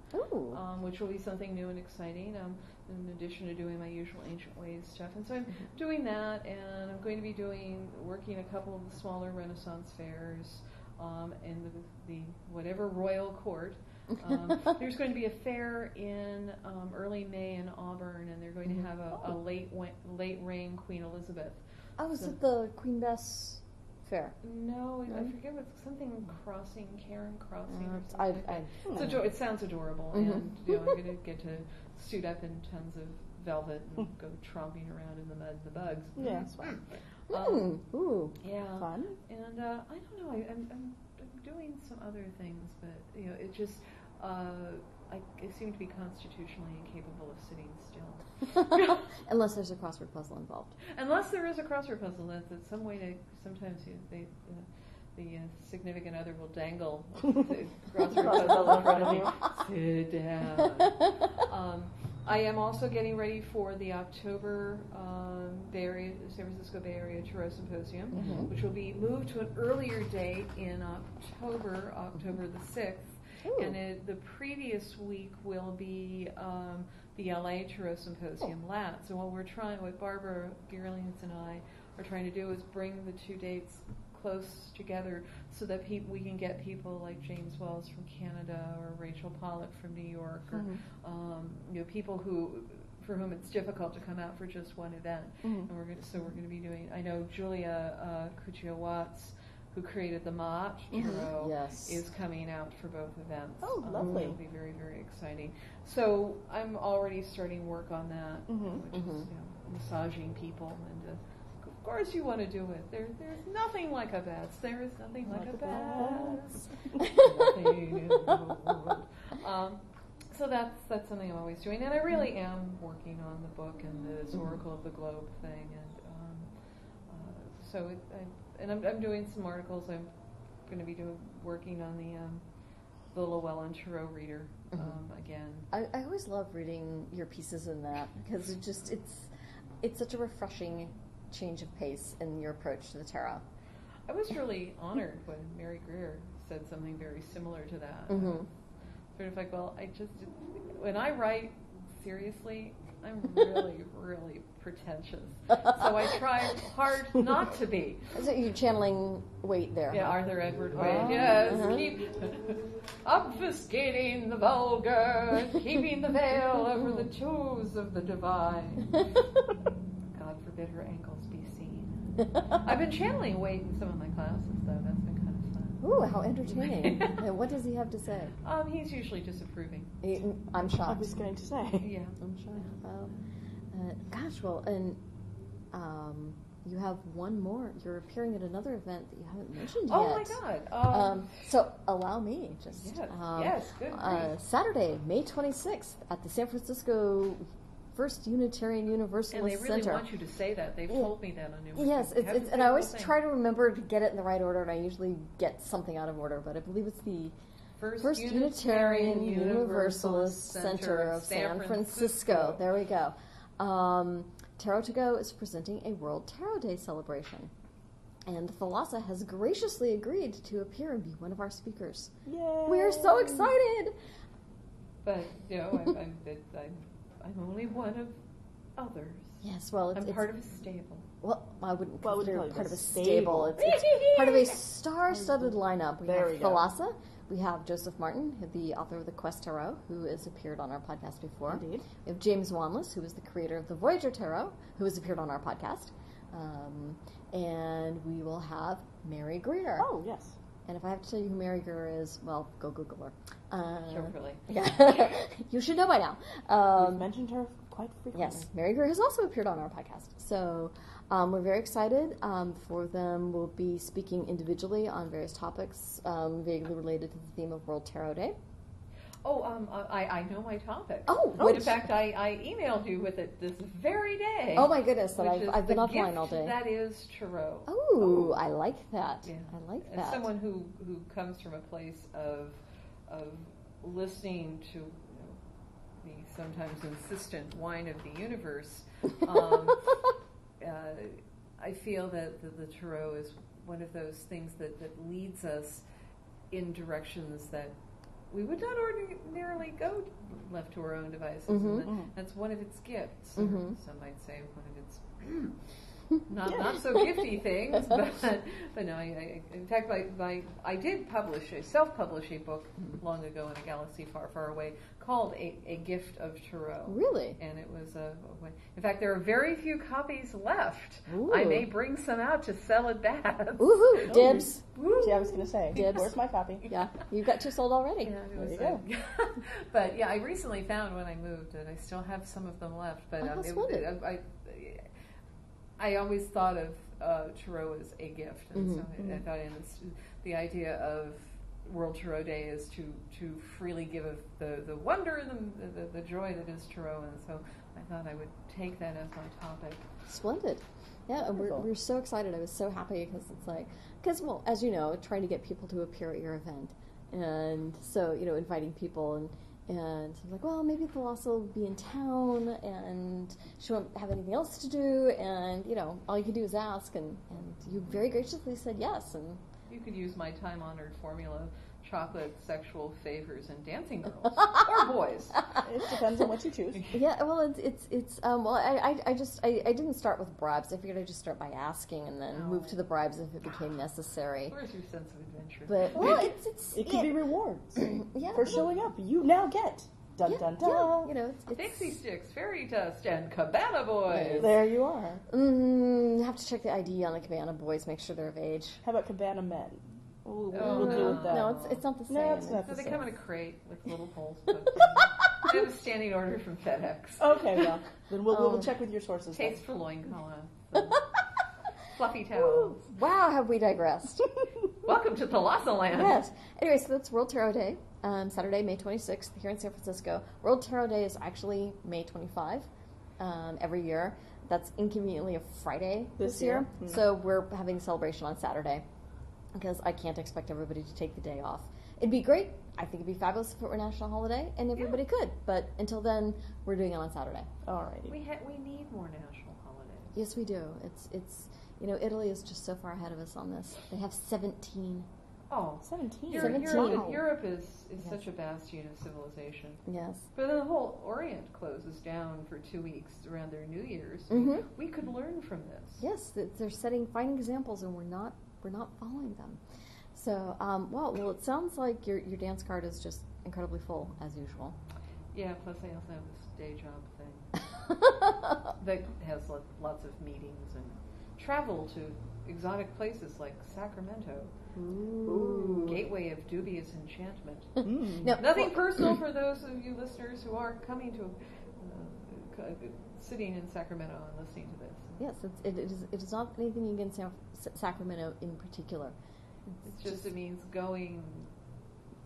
um, which will be something new and exciting. Um, in addition to doing my usual ancient ways stuff, and so I'm doing that, and I'm going to be doing working a couple of the smaller Renaissance fairs um, in the, the whatever royal court. Um, [laughs] there's going to be a fair in um, early May in Auburn, and they're going to have a, a late wa- late reign Queen Elizabeth. oh, is so- it the Queen Bess fair? No, I forget what something crossing, Karen crossing, Uh, or something. I. I, It's ado- it sounds adorable, Mhm. and you know, I'm going [laughs] to get to suit up in tons of velvet and go tromping around in the mud and the bugs. Yeah, it's fun. Um, Mm, ooh. yeah, Fun. and uh, I don't know. I, I'm, I'm, I'm doing some other things, but you know, it just uh, I, seem to be constitutionally incapable of sitting still, [laughs] [laughs] Unless there's a crossword puzzle involved. unless there is a crossword puzzle. That's, that's some way to. Sometimes you, they. Uh, the uh, significant other will dangle [laughs] the crossword puzzle in front of me. Sit down. Um, I am also getting ready for the October um, Bay Area, San Francisco Bay Area Tarot Symposium, Mhm. which will be moved to an earlier date in October, October the 6th. Ooh. And it, the previous week will be um, the LA Tarot Symposium, LAT. So what we're trying, what Barbara Geerlings and I are trying to do is bring the two dates close together so that peop we can get people like James Wells from Canada or Rachel Pollack from New York or Mhm. um, you know people who for whom it's difficult to come out for just one event. Mhm. And we're to, so we're going to be doing. I know Julia uh, Cuccia-Watts, who created the Maat. Tarot, Yes. is coming out for both events. Oh, Um, lovely. It'll be very very exciting. So I'm already starting work on that, Mhm. which is Mhm. you know, massaging people and. Uh, of course, you want to do it. There, there's nothing like a BATS. There is nothing like, a BATS. In the world. Um, so that's that's something I'm always doing, and I really am working on the book and this. Oracle of the Globe thing, and um, uh, so it, I, and I'm, I'm doing some articles. I'm going to be doing working on the um, the Llewellyn Tarot Reader um, Mhm. again. I, I always love reading your pieces in that because it just it's it's such a refreshing change of pace in your approach to the tarot. I was really honored when Mary Greer said something very similar to that. Mhm. Sort of like, well, I just when I write seriously, I'm really, really pretentious. So I try hard not to be. So you're channeling Waite there. Yeah. Arthur Edward Oh, Yes, uh-huh. keep obfuscating the vulgar, keeping the veil over the toes of the divine. [laughs] God forbid her ankles be seen. I've been channeling Waite in some of my classes, though. That's been kind of fun. Ooh, how entertaining! [laughs] and what does he have to say? Um, he's usually disapproving. He- I'm shocked. I shocked. was going to say. Yeah. [laughs] I'm shocked. Wow. Uh, gosh, well, and um, you have one more. You're appearing at another event that you haven't mentioned yet. Oh my God! Um, Um, so allow me just Yes, um, yes, good uh. Saturday, May 26th at the San Francisco First Unitarian and Universalist they really Center. want you to say that. They've Yeah. told me that on numerous. Yes, it's, it's and I always try to remember to get it in the right order, and I usually get something out of order. But I believe it's the First, First Unitarian Universalist Center of San Francisco. There we go. Um, Tarot to Go is presenting a World Tarot Day celebration. And Thalassa has graciously agreed to appear and be one of our speakers. Yay! We are so excited! But you know, I'm, I'm, I'm, I'm only one of others. Yes, well, it's, I'm it's part of a stable. well, I wouldn't Well, consider it it part of a stable. stable. [laughs] It's, it's part of a star-studded lineup. We There have we go. Thalassa, we have Joseph Martin, the author of the Quest Tarot, who has appeared on our podcast before. Indeed. We have James Wanless, who is the creator of the Voyager Tarot, who has appeared on our podcast. Um, and we will have Mary Greer. Oh yes. And if I have to tell you who Mary Greer is, well, go Google her. Uh, Carefully. yeah. [laughs] you should know by now. Um, We've mentioned her quite frequently. Yes, Mary Greer has also appeared on our podcast. So um, we're very excited. Um, the four of them will be speaking individually on various topics um, vaguely related to the theme of World Tarot Day. Oh, um, I, I know my topic. Oh, in fact, I, I emailed you with it this very day. Oh my goodness, that I've, I've been offline all day. That is tarot. Oh, I like that. Yeah. I like As that. someone who, who comes from a place of of listening to you know, the sometimes insistent whine of the universe, um, [laughs] uh, I feel that the, the tarot is one of those things that, that leads us in directions that we would not ordinarily go left to our own devices. Mhm. And that's one of its gifts. Mhm. Some might say one of its not not so gifty things, [laughs] but but no. I, I, in fact, my, my I did publish a self publish a book long ago in a galaxy far far away called a, a gift of tarot. really? And it was a. In fact, there are very few copies left. Ooh. I may bring some out to sell at BATS. Woohoo! [laughs] Dibs. Woo. See, I was going to say, [laughs] Dibs. where's my copy? Yeah, you've got two sold already. Yeah, it There was you go. but yeah, I recently found when I moved, and I still have some of them left. But Oh, how um, it, splendid. I, I, I always thought of uh, tarot as a gift, and so Mhm, I, I thought in this, the idea of World Tarot Day is to to freely give of the the wonder and the, the the joy that is tarot, and so I thought I would take that as my topic. Splendid. Yeah, and we're, we're so excited. I was so happy because it's like, because, well, as you know, trying to get people to appear at your event. And so, you know, inviting people and, and was like, well, maybe they'll also be in town and she won't have anything else to do. And, you know, all you can do is ask. And, and you very graciously said yes. And You could use my time honored formula: chocolate, sexual favors, and dancing [laughs] girls or boys. It depends on what you choose. [laughs] yeah, well, it's, it's, it's um, well, I, I, I just, I, I didn't start with bribes. I figured I'd just start by asking and then move to the bribes if it became necessary. Where's your sense of adventure? But, well, it's, it's, It could yeah. be [clears throat] rewards yeah, for showing up. You now get dun yeah, dun yeah, dun. you know, it's, it's Pixie Sticks, Fairy Dust, and Cabana Boys. There you are. Mm, have to check the ID on the Cabana Boys, make sure they're of age. How about cabana men? We'll, we'll Oh, deal no. with that. No, it's it's not the same. No, it's not So the they come in same. a crate with little holes. [laughs] But, I have a standing order from FedEx. Okay, well, [laughs] then we'll, we'll Um, check with your sources. then. Taste for loin collar. [laughs] Fluffy towels. Wow, have we digressed? Welcome to Thalassa Land. yes. Anyway, so that's World Tarot Day, um, Saturday, May 26th, here in San Francisco. World Tarot Day is actually May 25 um, every year. That's inconveniently a Friday this, This year. year? Hmm. So we're having a celebration on Saturday because I can't expect everybody to take the day off. It'd be great. I think it'd be fabulous if it were a national holiday and everybody could. But until then, we're doing it on Saturday. Alrighty. We ha- we need more national holidays. Yes, we do. It's it's you know Italy is just so far ahead of us on this. They have 17. Oh, 17. Europe, 17. Europe, Europe is, is Yes. such a bastion of civilization. Yes. But then the whole Orient closes down for two weeks around their New Year's. Mm-hmm. We could learn from this. Yes, th- they're setting fine examples, and we're not we're not following them. So, um, well, well, it sounds like your your dance card is just incredibly full as usual. Yeah, plus I also have this day job thing [laughs] that has lots of meetings and travel to exotic places like Sacramento, Ooh. gateway of dubious enchantment. [laughs] Mm. No, Nothing well- personal [clears throat] for those of you listeners who are coming to c- sitting in Sacramento and listening to this. Yes, it's, it, it, is, it is not anything against San, Sacramento in particular. It's just it means going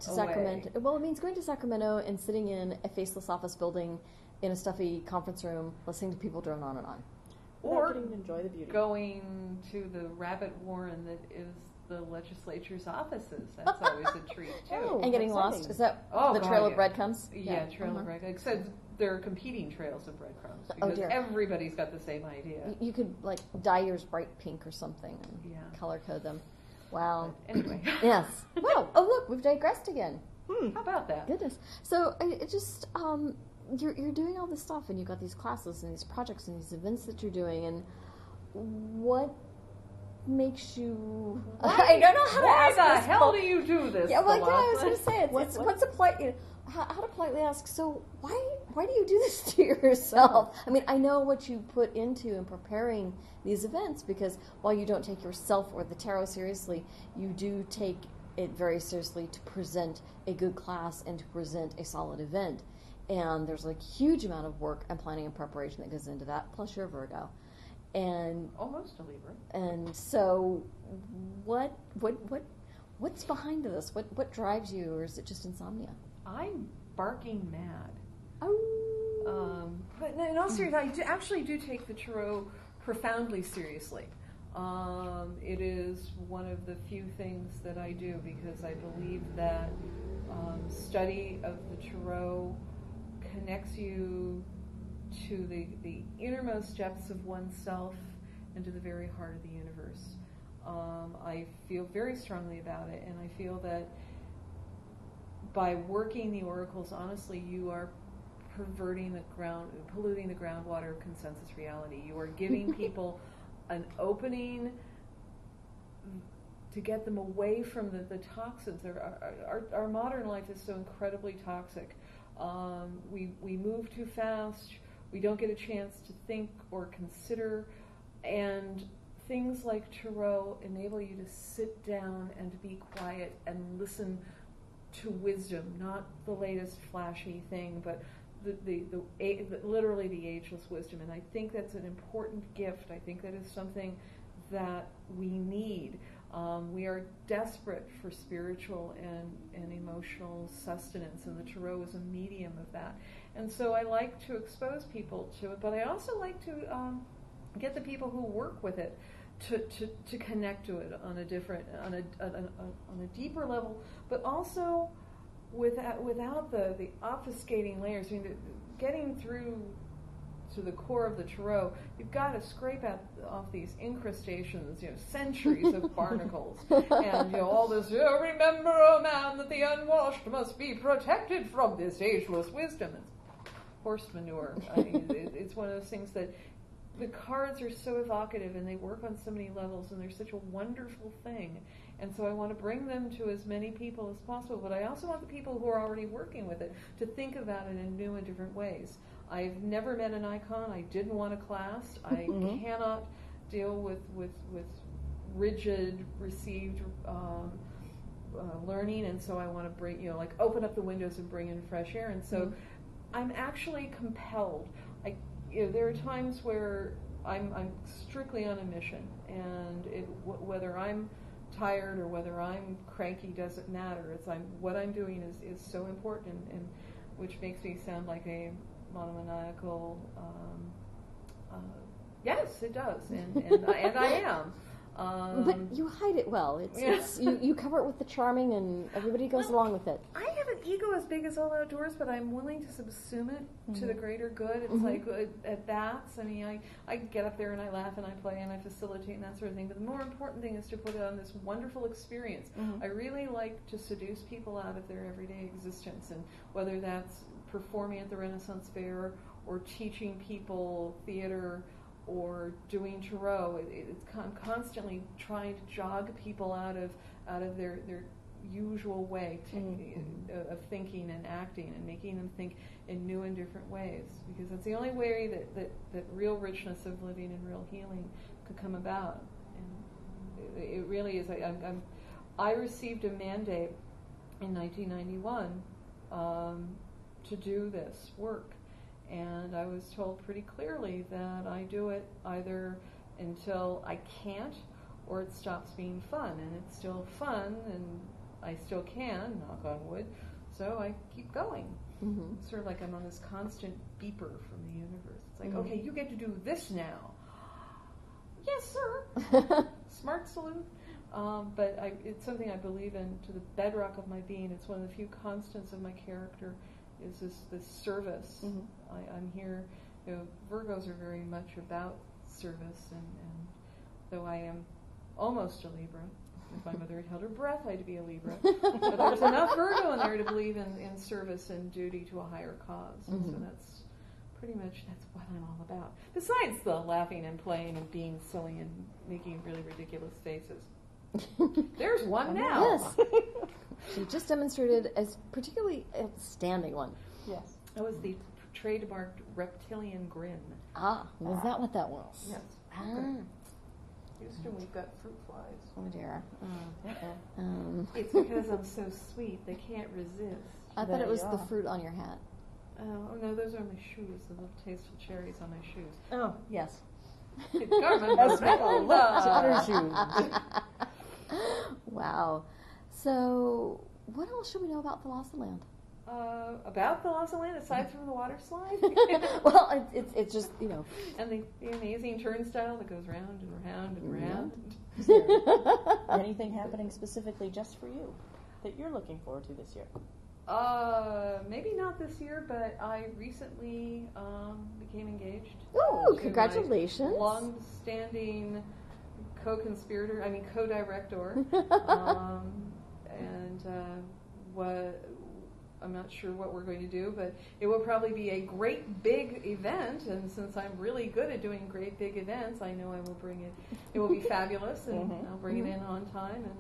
to away. Sacramento. Well, it means going to Sacramento and sitting in a faceless office building in a stuffy conference room, listening to people drone on and on. Or getting to enjoy the beauty. going to the rabbit warren that is the legislature's offices. That's always a treat [laughs] too. Oh, and getting exciting. lost. Is that Oh, the God, trail of yeah. breadcrumbs? Yeah, trail uh-huh. of breadcrumbs. Except there are competing trails of breadcrumbs Oh, because dear. everybody's got the same idea. You could like dye yours bright pink or something and Yeah. color code them. Wow. Anyway. [laughs] yes. Wow. [laughs] Oh, look, we've digressed again. Hmm. How about that? Goodness. So I it just um, you're you're doing all this stuff, and you've got these classes and these projects and these events that you're doing, and what makes you? I don't know how to Why ask the this, hell do you do this? Yeah, well, yeah, I was going to say it's, What- it's what- what's a polite. You know, how, how to politely ask. So why why do you do this [laughs] to yourself? I mean, I know what you put into in preparing these events because while you don't take yourself or the tarot seriously, you do take it very seriously to present a good class and to present a solid event. And there's like huge amount of work and planning and preparation that goes into that. Plus, you're a Virgo, and Almost a Libra. and so, what what what what's behind this? What what drives you, or is it just insomnia? I'm barking mad. Oh, Um, but in all seriousness, I do, actually do take the tarot profoundly seriously. Um, it is one of the few things that I do because I believe that um, study of the tarot connects you to the, the innermost depths of oneself and to the very heart of the universe. Um, I feel very strongly about it, and I feel that by working the oracles honestly, you are perverting the ground, polluting the groundwater of consensus reality. You are giving [laughs] people an opening to get them away from the, the toxins. Our, our, our, modern life is so incredibly toxic. Um, we, we move too fast. We don't get a chance to think or consider. And things like tarot enable you to sit down and be quiet and listen to wisdom, not the latest flashy thing, but the, the, the, the literally the ageless wisdom. And I think that's an important gift. I think that is something that we need. Um, we are desperate for spiritual and, and emotional sustenance, and the tarot is a medium of that. And so I like to expose people to it, but I also like to um, get the people who work with it to, to, to connect to it on a different, on a, on a, on a deeper level, but also without, uh, without the, the obfuscating layers. I mean, the, getting through to the core of the tarot, you've got to scrape out off these incrustations, you know, centuries of [laughs] barnacles, and you know all this. Oh, remember, oh man, that the unwashed must be protected from this ageless wisdom. It's horse manure. I mean, it, it's one of those things that the cards are so evocative and they work on so many levels, and they're such a wonderful thing. And so I want to bring them to as many people as possible, but I also want the people who are already working with it to think about it in new and different ways. I've never met an icon. I didn't want a class. I Mhm. cannot deal with, with, with rigid received um, uh, learning, and so I want to bring, you know, like open up the windows and bring in fresh air. And so Mhm. I'm actually compelled. I, you know, there are times where I'm, I'm strictly on a mission, and it, w- whether I'm tired or whether I'm cranky doesn't matter. It's I'm what I'm doing is, is so important, and, and which makes me sound like a monomaniacal. Um, uh, yes, it does, and and, I, and I [laughs] am. Um, but you hide it well. It's, yeah. it's you, you cover it with the charming, and everybody goes Well, along with it. I have an ego as big as all outdoors, but I'm willing to subsume it to the Mhm. greater good. It's Mhm. like uh, at BATS. I mean, I, I get up there and I laugh and I play and I facilitate and that sort of thing. But the more important thing is to put it on this wonderful experience. Mhm. I really like to seduce people out of their everyday existence, and whether that's performing at the Renaissance Fair or teaching people theater or doing tarot, it, it's con- constantly trying to jog people out of out of their their usual way to, Mhm. uh, of thinking and acting and making them think in new and different ways because that's the only way that, that, that real richness of living and real healing could come about and it, it really is I, I'm, I'm, I received a mandate in 1991 um, to do this work And I was told pretty clearly that I do it either until I can't or it stops being fun. And it's still fun and I still can, knock on wood, so I keep going. Mm-hmm. Sort of like I'm on this constant beeper from the universe. It's like, Mhm. okay, you get to do this now. [gasps] Yes, sir. [laughs] Smart salute. Um, but I, it's something I believe in to the bedrock of my being. It's one of the few constants of my character is this, this service. Mhm. I, I'm here. You know, Virgos are very much about service, and, and though I am almost a Libra, if my mother had held her breath, I'd be a Libra. [laughs] but there's enough Virgo in there to believe in, in service and duty to a higher cause. And so that's pretty much that's what I'm all about. Besides the laughing and playing and being silly and making really ridiculous faces. [laughs] There's one now. Yes. [laughs] She just demonstrated a particularly outstanding one. yes. That was the trademarked reptilian grin. Ah, was that what that was? Yes. Ah, Houston, we've got fruit flies. oh dear. Um, It's because I'm so sweet, they can't resist. I thought it was you the fruit on your hat. Oh, oh, no, those are my shoes, the little tasteful cherries on my shoes. Oh, yes. Garmin As we all look to Miranda. other shoes. [laughs] wow. So, what else should we know about Thalassiland? Uh, about the Lost Land, aside from the water slide, [laughs] well, it's, it's it's just you know. and the, the amazing turnstile that goes round and round and Yeah. round. Is there [laughs] anything happening specifically just for you that you're looking forward to this year? Uh, maybe not this year, but I recently um, became engaged. Oh, congratulations! Long-standing co-conspirator, I mean co-director, [laughs] um, and uh, what I'm not sure what we're going to do, but it will probably be a great big event. And since I'm really good at doing great big events, I know I will bring it. It will be [laughs] fabulous, and Mhm. I'll bring it in on time and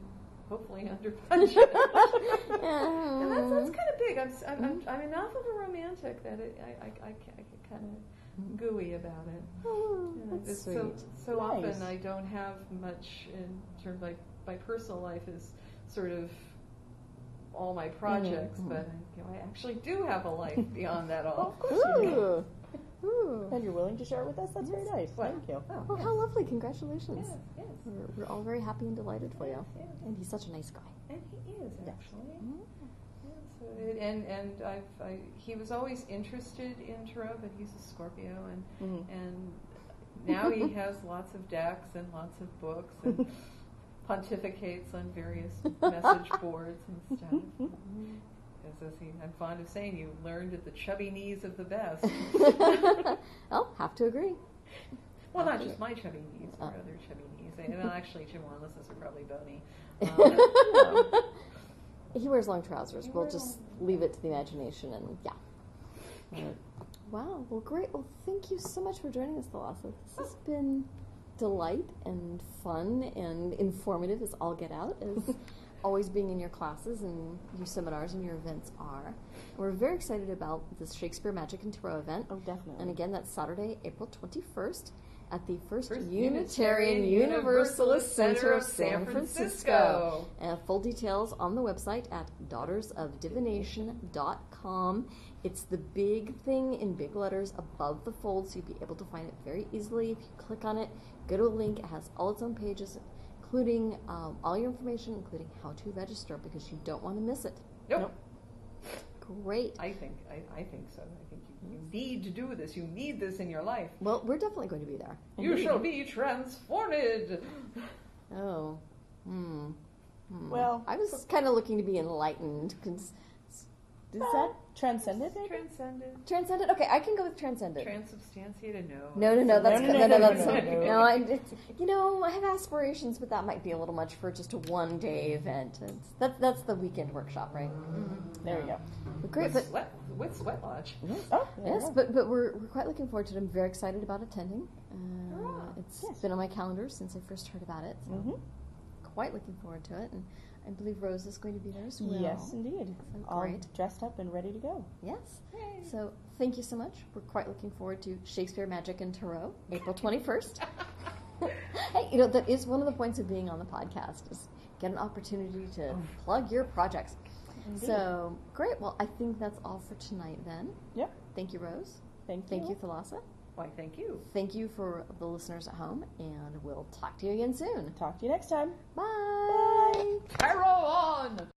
hopefully under budget. [laughs] and that's, that's kind of big. I'm, I'm, I'm, I'm enough of a romantic that it, I, I, I, I get kind of gooey about it. Oh, You know, that's sweet. so so Nice. often I don't have much in terms of like my personal life is sort of all my projects, Mhm. but you know, I actually do have a life [laughs] beyond that all. Of course you. Ooh. [laughs] Ooh. And you're willing to share it with us? That's very nice. Well, Thank you. Oh, Well, yes. how lovely! Congratulations. Yes, yes. We're, we're all very happy and delighted for you. Yes, yes. And he's such a nice guy. And he is Yes. actually. Mm. Yeah, so it, and and I've, I, he was always interested in tarot, but he's a Scorpio, and Mhm. and now he [laughs] has lots of decks and lots of books and pontificates on various message [laughs] boards and stuff. As, as he, I'm fond of saying, you learned at the chubby knees of the best. [laughs] oh, have to agree. well, not just my chubby knees, Oh. other chubby knees. And well, actually, Jim Wanless's are probably bony. [laughs] Um, he wears long trousers. We'll just long- leave it to the imagination and yeah. Wow. Well, great. Well, thank you so much for joining us, Thalassa. This has been delight and fun and informative as all get out, as [laughs] always being in your classes and your seminars and your events are. We're very excited about this Shakespeare Magic and Tarot event. Oh, definitely. And again, that's Saturday, April 21st at the First, First Unitarian Unitarian Universalist Center of San San Francisco. Francisco. Uh, full details on the website at daughtersofdivination.com. It's the big thing in big letters above the fold, so you'll be able to find it very easily. If you click on it, go to a link. It has all its own pages, including um, all your information, including how to register, because you don't want to miss it. nope. Nope. Great. I think I, I think so. I think you, you need to do this. You need this in your life. Well, we're definitely going to be there. You shall be transformed. Oh. Hmm. Hmm. Well- I was kind of looking to be enlightened. 'cause- Is that transcendent? maybe? Transcended. transcendent? Okay, I can go with transcendent. Transubstantiated. No. no, no, no, that's No, no, no, no, no, no, that's no. I, you know, I have aspirations, but that might be a little much for just a one day event. It's, that, that's the weekend workshop, right? There we go. But great, with but sweat with sweat lodge. Oh, yes, go. but but we're, we're quite looking forward to it. I'm very excited about attending. Uh, Hurrah. it's Yes. been on my calendar since I first heard about it. So Mhm. quite looking forward to it, and I believe Rose is going to be there as well. Yes, indeed. So All great. dressed up and ready to go. Yes. So thank you so much. We're quite looking forward to Shakespeare Magic and Tarot, April 21st. [laughs] hey, you know, that is one of the points of being on the podcast is get an opportunity to oh. plug your projects. Indeed. So great. Well, I think that's all for tonight then. Yep. Thank you, Rose. Thank you. Thank you, Thalassa. Why, thank you. Thank you for the listeners at home, and we'll talk to you again soon. Talk to you next time. Bye. Bye. Carol on!